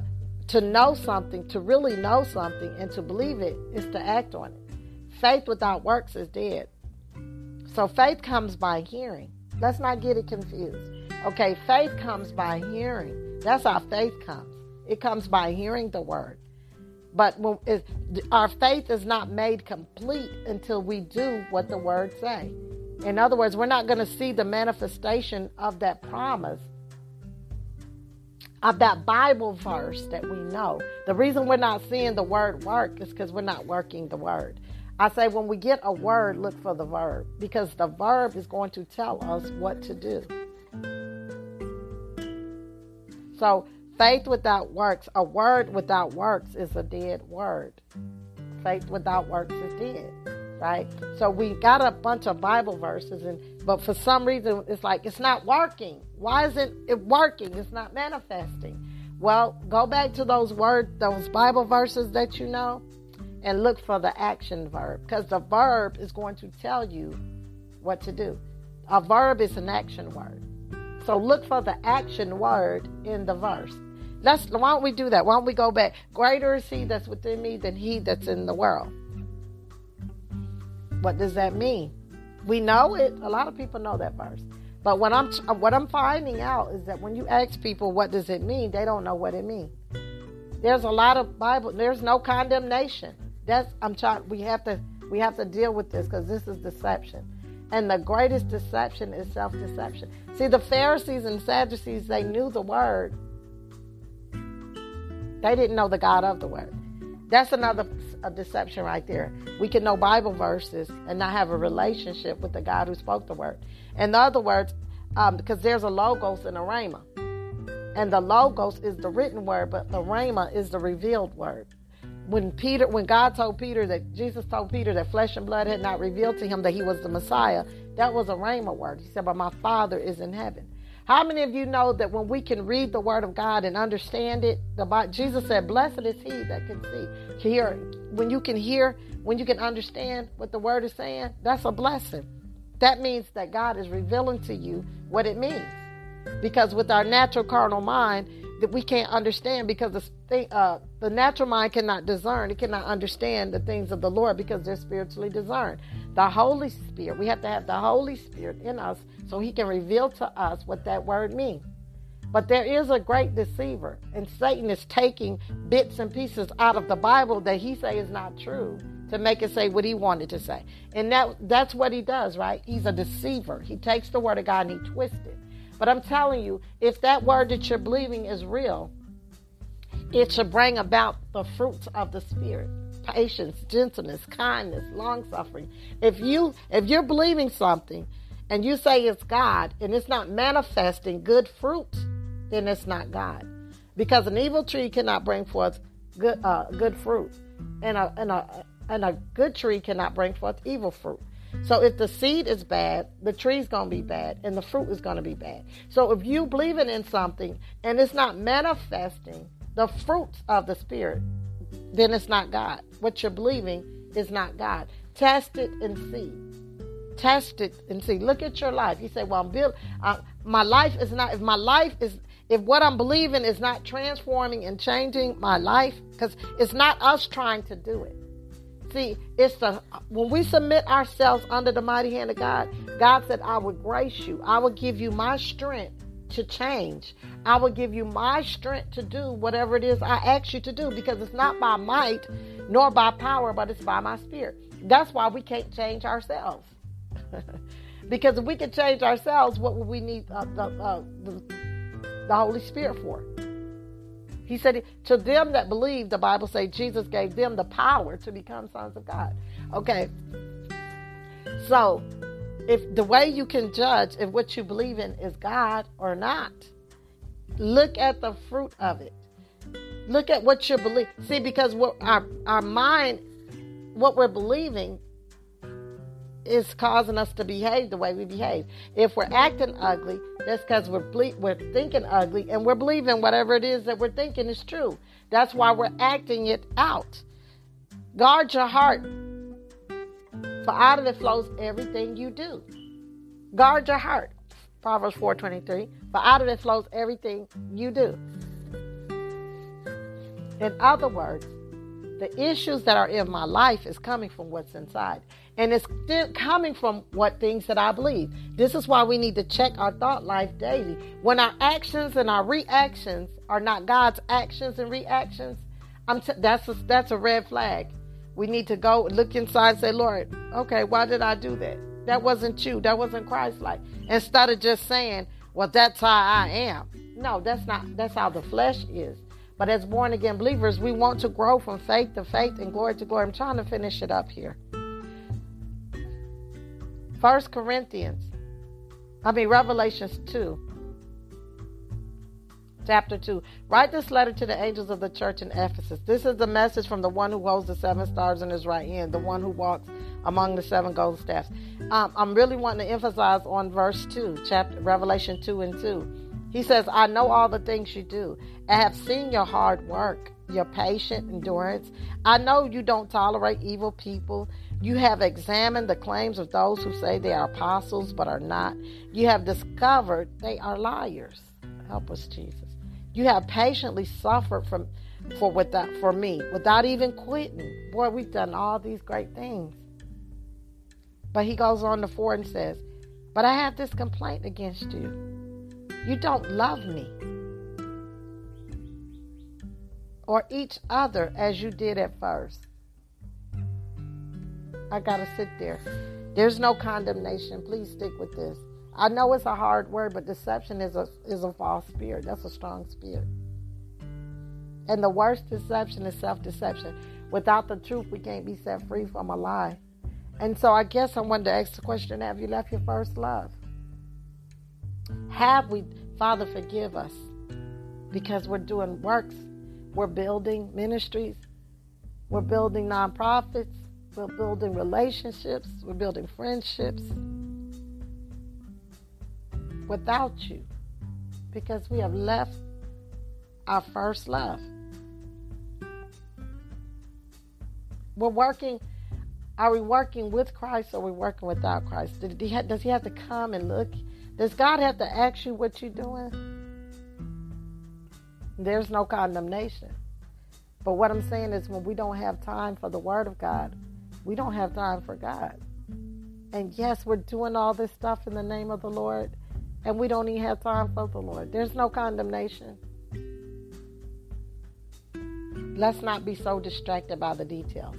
to know something, to really know something, and to believe it is to act on it. Faith without works is dead. So faith comes by hearing. Let's not get it confused. Okay, faith comes by hearing. That's how faith comes. It comes by hearing the word. But when it, our faith is not made complete until we do what the word say. In other words, we're not going to see the manifestation of that promise, of that Bible verse that we know. The reason we're not seeing the word work is because we're not working the word. I say when we get a word, look for the verb because the verb is going to tell us what to do. So, faith without works, a word without works is a dead word. Faith without works is dead right? So we got a bunch of Bible verses, and but for some reason it's like it's not working. Why isn't it working? It's not manifesting. Well, go back to those word, those Bible verses that you know, and look for the action verb because the verb is going to tell you what to do. A verb is an action word. So look for the action word in the verse. Let's why don't we do that? Why don't we go back? Greater is he that's within me than he that's in the world. What does that mean? We know it. A lot of people know that verse. But what I'm what I'm finding out is that when you ask people what does it mean, they don't know what it means. There's a lot of Bible. There's no condemnation. That's I'm trying. We have to we have to deal with this because this is deception, and the greatest deception is self-deception. See, the Pharisees and Sadducees they knew the word. They didn't know the God of the word. That's another deception right there. We can know Bible verses and not have a relationship with the God who spoke the word. In other words, um, because there's a logos and a rhema. And the logos is the written word, but the rhema is the revealed word. When Peter, when God told Peter that Jesus told Peter that flesh and blood had not revealed to him that he was the Messiah, that was a rhema word. He said, But my Father is in heaven. How many of you know that when we can read the Word of God and understand it, the Jesus said, "Blessed is he that can see, hear." When you can hear, when you can understand what the Word is saying, that's a blessing. That means that God is revealing to you what it means. Because with our natural carnal mind, that we can't understand because the uh, the natural mind cannot discern. It cannot understand the things of the Lord because they're spiritually discerned. The Holy Spirit, we have to have the Holy Spirit in us so He can reveal to us what that word means. But there is a great deceiver, and Satan is taking bits and pieces out of the Bible that he say is not true to make it say what he wanted to say. And that that's what he does, right? He's a deceiver. He takes the word of God and he twists it. But I'm telling you, if that word that you're believing is real, it should bring about the fruits of the spirit patience gentleness kindness long suffering if you if you're believing something and you say it's god and it's not manifesting good fruit then it's not god because an evil tree cannot bring forth good uh, good fruit and a, and a and a good tree cannot bring forth evil fruit so if the seed is bad, the tree's going to be bad and the fruit is going to be bad. So if you believing in something and it's not manifesting the fruits of the spirit, then it's not God. What you're believing is not God. Test it and see. Test it and see. Look at your life. You say, "Well, I'm built. Uh, my life is not. If my life is, if what I'm believing is not transforming and changing my life, because it's not us trying to do it. See, it's the when we submit ourselves under the mighty hand of God, God said, I will grace you. I will give you my strength to change. I will give you my strength to do whatever it is I ask you to do because it's not by might nor by power, but it's by my spirit. That's why we can't change ourselves. because if we could change ourselves, what would we need uh, the, uh, the, the Holy Spirit for? He said, to them that believe, the Bible says Jesus gave them the power to become sons of God. Okay. So, if the way you can judge if what you believe in is God or not, look at the fruit of it. Look at what you believe. See, because what our our mind, what we're believing, is causing us to behave the way we behave. If we're acting ugly, that's because we're ble- we're thinking ugly and we're believing whatever it is that we're thinking is true. That's why we're acting it out. Guard your heart, for out of it flows everything you do. Guard your heart. Proverbs 4:23. For out of it flows everything you do. In other words, the issues that are in my life is coming from what's inside. And it's still coming from what things that I believe. This is why we need to check our thought life daily. When our actions and our reactions are not God's actions and reactions, I'm t- that's a, that's a red flag. We need to go look inside and say, Lord, okay, why did I do that? That wasn't you. That wasn't Christ like. Instead of just saying, well, that's how I am. No, that's not. That's how the flesh is. But as born again believers, we want to grow from faith to faith and glory to glory. I'm trying to finish it up here. First Corinthians, I mean Revelations 2, chapter 2. Write this letter to the angels of the church in Ephesus. This is the message from the one who holds the seven stars in his right hand, the one who walks among the seven gold staffs. Um, I'm really wanting to emphasize on verse 2, chapter Revelation 2 and 2. He says, I know all the things you do. I have seen your hard work, your patient endurance. I know you don't tolerate evil people. You have examined the claims of those who say they are apostles but are not. You have discovered they are liars. Help us, Jesus. You have patiently suffered from for without for me without even quitting. Boy, we've done all these great things. But he goes on to four and says, But I have this complaint against you. You don't love me or each other as you did at first. I got to sit there. There's no condemnation. Please stick with this. I know it's a hard word, but deception is a is a false spirit. That's a strong spirit. And the worst deception is self-deception. Without the truth, we can't be set free from a lie. And so I guess I wanted to ask the question, have you left your first love? Have we, Father, forgive us because we're doing works, we're building ministries, we're building nonprofits, we're building relationships, we're building friendships without you because we have left our first love. We're working, are we working with Christ or are we working without Christ? He does he have to come and look? Does God have to ask you what you're doing? There's no condemnation. But what I'm saying is when we don't have time for the Word of God, we don't have time for God. And yes, we're doing all this stuff in the name of the Lord, and we don't even have time for the Lord. There's no condemnation. Let's not be so distracted by the details.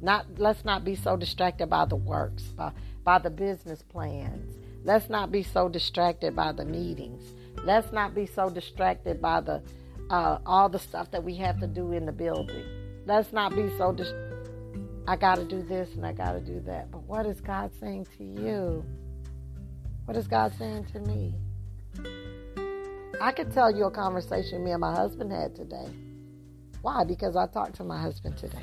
Not let's not be so distracted by the works, by, by the business plans. Let's not be so distracted by the meetings. Let's not be so distracted by the uh, all the stuff that we have to do in the building. Let's not be so dis- I got to do this and I got to do that. But what is God saying to you? What is God saying to me? I could tell you a conversation me and my husband had today. Why? Because I talked to my husband today.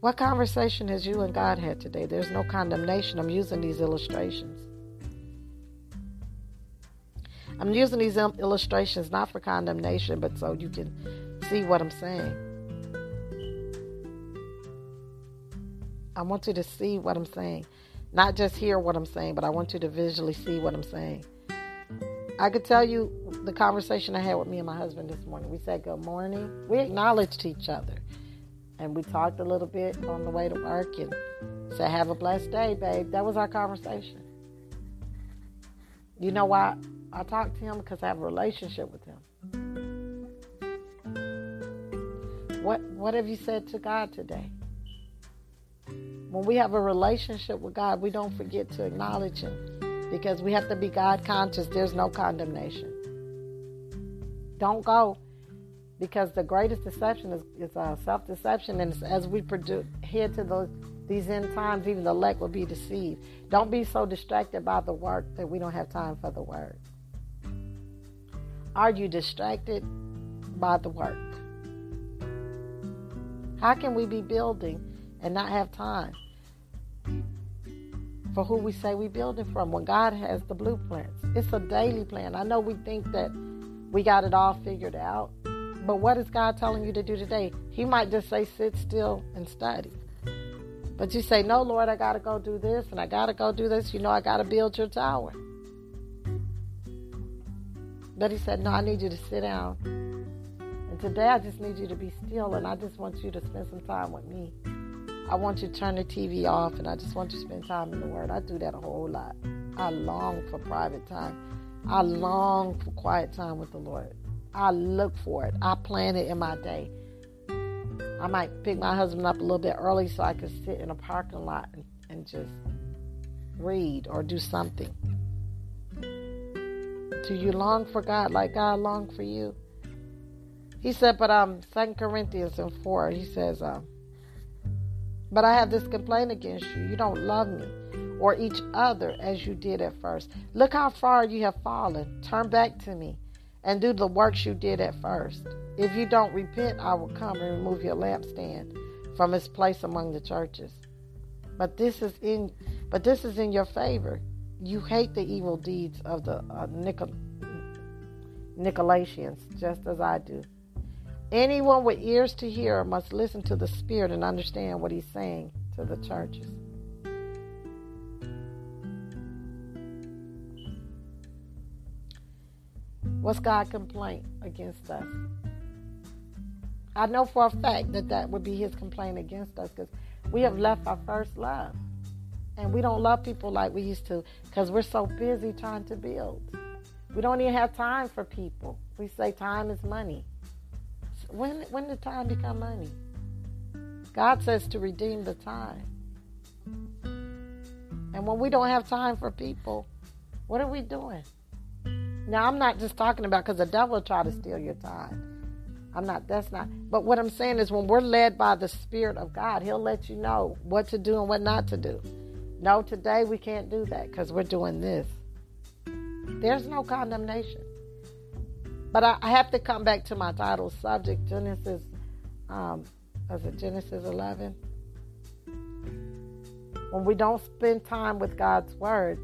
What conversation has you and God had today? There's no condemnation. I'm using these illustrations. I'm using these um, illustrations not for condemnation, but so you can see what I'm saying. I want you to see what I'm saying. Not just hear what I'm saying, but I want you to visually see what I'm saying. I could tell you the conversation I had with me and my husband this morning. We said good morning. We acknowledged each other. And we talked a little bit on the way to work and said, Have a blessed day, babe. That was our conversation. You know why I talked to him? Because I have a relationship with him. What what have you said to God today? When we have a relationship with God, we don't forget to acknowledge him because we have to be God conscious. There's no condemnation. Don't go because the greatest deception is, is uh, self deception. And as we produce, head to these end times, even the elect will be deceived. Don't be so distracted by the work that we don't have time for the word. Are you distracted by the work? How can we be building and not have time? for who we say we building from when God has the blueprints. It's a daily plan. I know we think that we got it all figured out, but what is God telling you to do today? He might just say, sit still and study. But you say, no, Lord, I got to go do this and I got to go do this. You know, I got to build your tower. But he said, no, I need you to sit down. And today I just need you to be still and I just want you to spend some time with me. I want you to turn the TV off and I just want you to spend time in the Word. I do that a whole lot. I long for private time. I long for quiet time with the Lord. I look for it. I plan it in my day. I might pick my husband up a little bit early so I could sit in a parking lot and, and just read or do something. Do you long for God like God longed for you? He said, but um, Second Corinthians in 4, he says, um, but I have this complaint against you. You don't love me or each other as you did at first. Look how far you have fallen. Turn back to me and do the works you did at first. If you don't repent, I will come and remove your lampstand from its place among the churches. But this is in but this is in your favor. You hate the evil deeds of the uh, Nicol- Nicolaitans, just as I do. Anyone with ears to hear must listen to the Spirit and understand what He's saying to the churches. What's God's complaint against us? I know for a fact that that would be His complaint against us because we have left our first love. And we don't love people like we used to because we're so busy trying to build. We don't even have time for people. We say time is money. When when did time become money? God says to redeem the time. And when we don't have time for people, what are we doing? Now I'm not just talking about because the devil will try to steal your time. I'm not. That's not. But what I'm saying is, when we're led by the Spirit of God, He'll let you know what to do and what not to do. No, today we can't do that because we're doing this. There's no condemnation. But I, I, have to come back to my title subject, Genesis, um, was it Genesis 11? When we don't spend time with God's Word,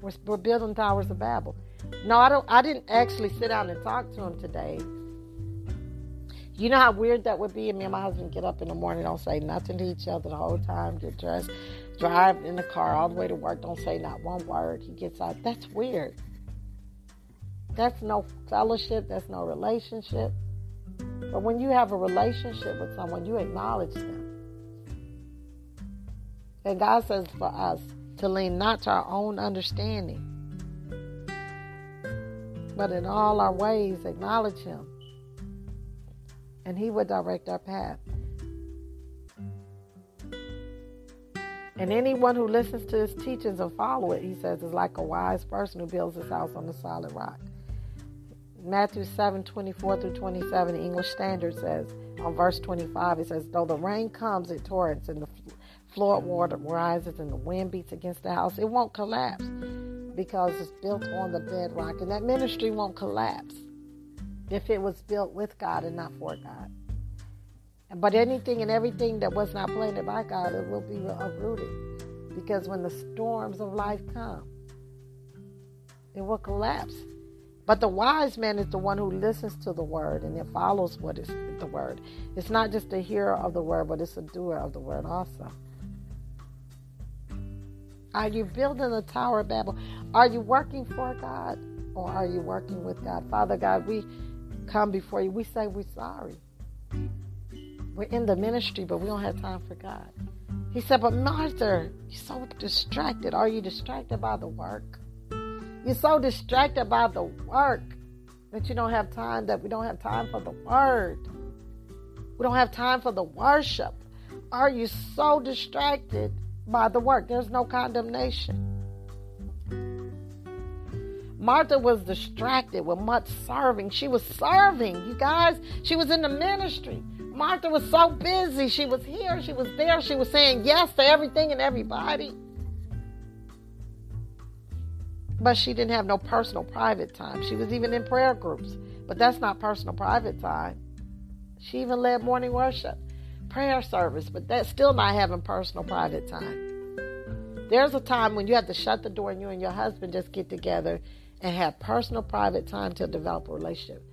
we're, we're building towers of Babel. No, I don't. I didn't actually sit down and talk to him today. You know how weird that would be? And me and my husband get up in the morning, don't say nothing to each other the whole time, get dressed, drive in the car all the way to work, don't say not one word. He gets out. That's weird. That's no fellowship, that's no relationship. But when you have a relationship with someone, you acknowledge them. And God says for us to lean not to our own understanding, but in all our ways acknowledge Him. And He will direct our path. And anyone who listens to his teachings and follow it, he says, is like a wise person who builds his house on a solid rock. Matthew 7 24 through 27, the English Standard says, on verse 25, it says, Though the rain comes in torrents and the flood water rises and the wind beats against the house, it won't collapse because it's built on the bedrock. And that ministry won't collapse if it was built with God and not for God. But anything and everything that was not planted by God, it will be uprooted. Because when the storms of life come, it will collapse. But the wise man is the one who listens to the word and it follows what is the word. It's not just a hearer of the word, but it's a doer of the word also. Are you building a tower of Babel? Are you working for God or are you working with God? Father God, we come before you. We say we're sorry. We're in the ministry, but we don't have time for God. He said, But Martha, you're so distracted. Are you distracted by the work? You're so distracted by the work that you don't have time, that we don't have time for the word. We don't have time for the worship. Are you so distracted by the work? There's no condemnation. Martha was distracted with much serving. She was serving, you guys. She was in the ministry. Martha was so busy. She was here, she was there, she was saying yes to everything and everybody. But she didn't have no personal private time. She was even in prayer groups, but that's not personal private time. She even led morning worship, prayer service, but that's still not having personal private time. There's a time when you have to shut the door and you and your husband just get together and have personal private time to develop a relationship.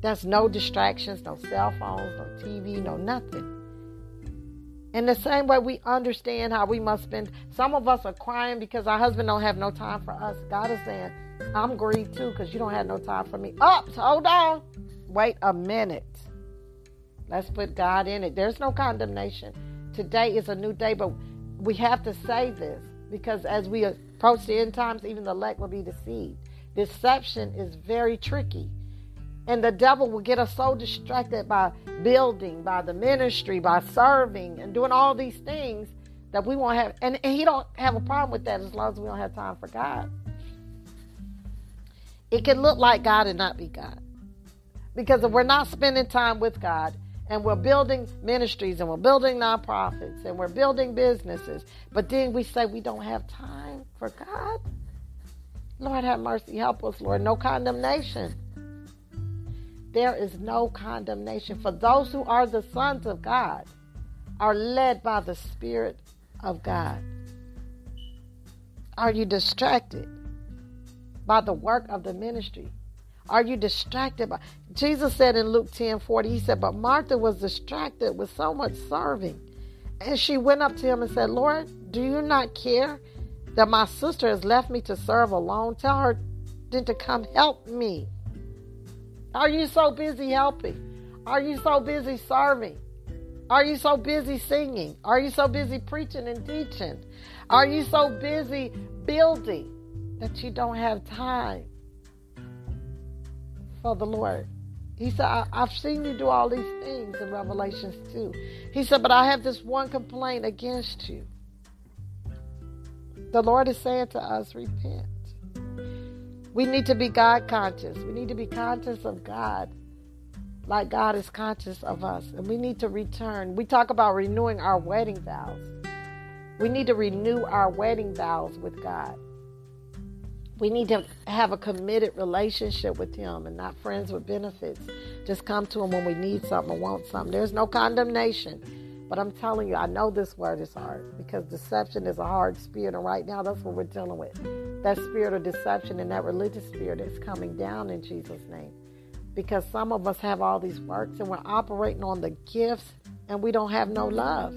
That's no distractions, no cell phones, no TV, no nothing. In the same way, we understand how we must spend. Some of us are crying because our husband don't have no time for us. God is saying, "I'm grieved too because you don't have no time for me." Up, hold on, wait a minute. Let's put God in it. There's no condemnation. Today is a new day, but we have to say this because as we approach the end times, even the elect will be deceived. Deception is very tricky. And the devil will get us so distracted by building, by the ministry, by serving, and doing all these things that we won't have. And, and he don't have a problem with that as long as we don't have time for God. It can look like God and not be God. Because if we're not spending time with God and we're building ministries and we're building nonprofits and we're building businesses, but then we say we don't have time for God, Lord have mercy, help us, Lord. No condemnation. There is no condemnation for those who are the sons of God, are led by the Spirit of God. Are you distracted by the work of the ministry? Are you distracted by Jesus said in Luke 10 40, he said, But Martha was distracted with so much serving. And she went up to him and said, Lord, do you not care that my sister has left me to serve alone? Tell her then to come help me. Are you so busy helping? Are you so busy serving? Are you so busy singing? Are you so busy preaching and teaching? Are you so busy building that you don't have time for the Lord? He said, I, have seen you do all these things in Revelations 2. He said, But I have this one complaint against you. The Lord is saying to us, Repent. We need to be God conscious. We need to be conscious of God like God is conscious of us. And we need to return. We talk about renewing our wedding vows. We need to renew our wedding vows with God. We need to have a committed relationship with Him and not friends with benefits. Just come to Him when we need something or want something. There's no condemnation. But I'm telling you, I know this word is hard because deception is a hard spirit. And right now, that's what we're dealing with that spirit of deception and that religious spirit is coming down in Jesus' name. Because some of us have all these works and we're operating on the gifts and we don't have no love.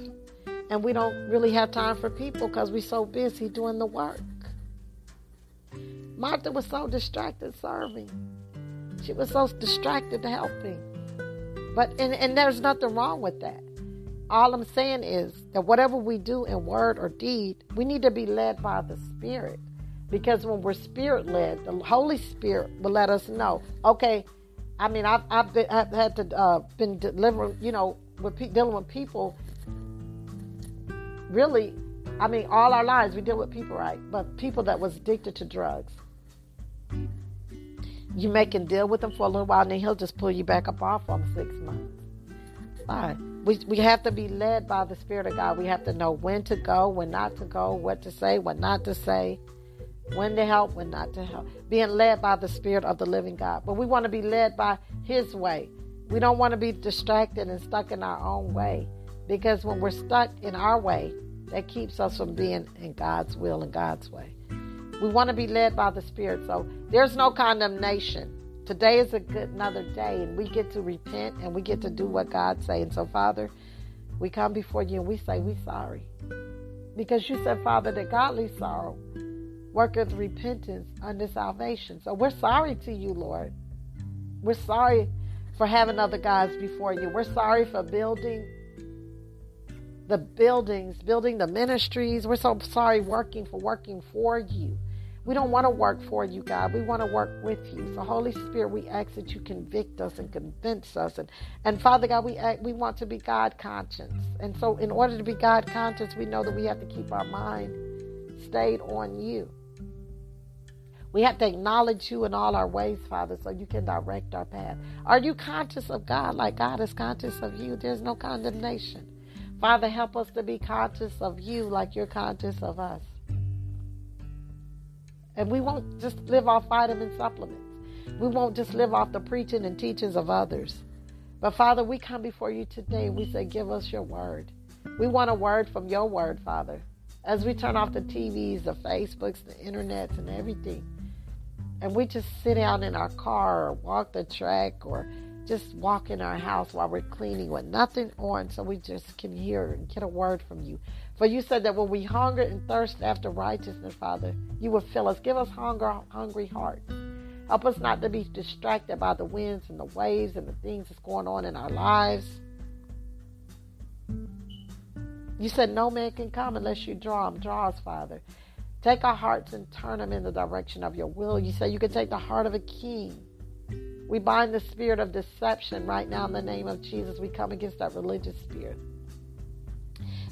And we don't really have time for people because we're so busy doing the work. Martha was so distracted serving. She was so distracted helping. But and, and there's nothing wrong with that. All I'm saying is that whatever we do in word or deed, we need to be led by the Spirit. Because when we're spirit led, the Holy Spirit will let us know. Okay, I mean, I've, I've, been, I've had to uh, been delivering, you know, with dealing with people. Really, I mean, all our lives we deal with people, right? But people that was addicted to drugs. You make him deal with them for a little while, and then he'll just pull you back up off them six months. Fine. We, we have to be led by the Spirit of God. We have to know when to go, when not to go, what to say, what not to say when to help, when not to help. Being led by the Spirit of the living God. But we want to be led by His way. We don't want to be distracted and stuck in our own way. Because when we're stuck in our way, that keeps us from being in God's will and God's way. We want to be led by the Spirit. So there's no condemnation. Today is a good another day, and we get to repent and we get to do what God's saying. So, Father, we come before you and we say we sorry. Because you said, Father, that godly sorrow worketh repentance unto salvation. So we're sorry to you, Lord. We're sorry for having other gods before you. We're sorry for building the buildings, building the ministries. We're so sorry working for working for you. We don't want to work for you, God. We want to work with you. So, Holy Spirit, we ask that you convict us and convince us. And, and Father God, we act, we want to be God conscious. And so, in order to be God conscious, we know that we have to keep our mind stayed on you. We have to acknowledge you in all our ways, Father, so you can direct our path. Are you conscious of God like God is conscious of you? There's no condemnation. Father, help us to be conscious of you like you're conscious of us. And we won't just live off vitamin supplements. We won't just live off the preaching and teachings of others. But Father, we come before you today and we say, Give us your word. We want a word from your word, Father. As we turn off the TVs, the Facebooks, the internets, and everything, and we just sit down in our car or walk the track or just walk in our house while we're cleaning with nothing on so we just can hear and get a word from you. For you said that when we hunger and thirst after righteousness, Father, you will fill us. Give us hunger, hungry hearts. Help us not to be distracted by the winds and the waves and the things that's going on in our lives. You said no man can come unless you draw him. Draw us, Father. Take our hearts and turn them in the direction of your will. You say you can take the heart of a king. We bind the spirit of deception right now in the name of Jesus. We come against that religious spirit.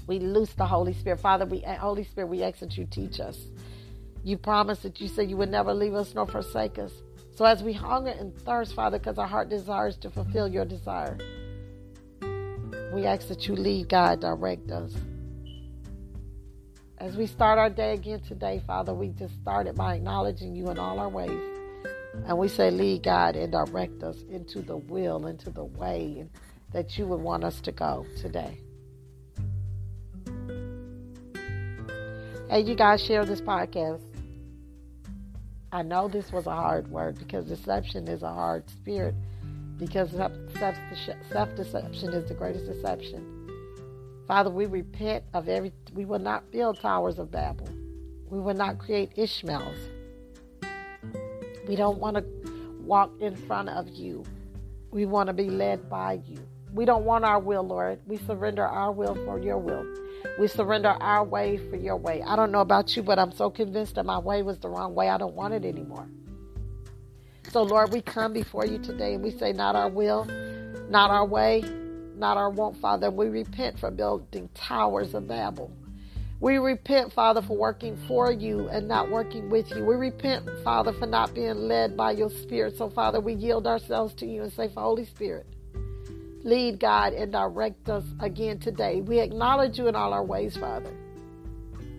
We loose the Holy Spirit. Father, we eh, Holy Spirit, we ask that you teach us. You promised that you said you would never leave us nor forsake us. So as we hunger and thirst, Father, because our heart desires to fulfill your desire, we ask that you lead, God, direct us. As we start our day again today, Father, we just started by acknowledging you in all our ways. And we say, lead God and direct us into the will, into the way that you would want us to go today. Hey, you guys share this podcast. I know this was a hard word because deception is a hard spirit because self deception is the greatest deception. Father, we repent of every, we will not build towers of Babel. We will not create Ishmaels. We don't want to walk in front of you. We want to be led by you. We don't want our will, Lord. We surrender our will for your will. We surrender our way for your way. I don't know about you, but I'm so convinced that my way was the wrong way. I don't want it anymore. So, Lord, we come before you today and we say, not our will, not our way, not our want, Father. We repent for building towers of Babel. We repent, Father, for working for you and not working with you. We repent, Father, for not being led by your Spirit. So, Father, we yield ourselves to you and say, Holy Spirit, lead, God, and direct us again today. We acknowledge you in all our ways, Father.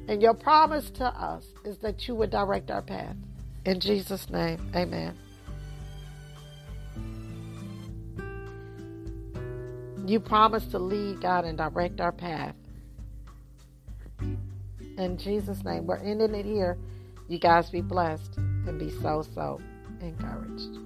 And your promise to us is that you would direct our path. In Jesus' name, amen. You promise to lead, God, and direct our path. In Jesus' name, we're ending it here. You guys be blessed and be so, so encouraged.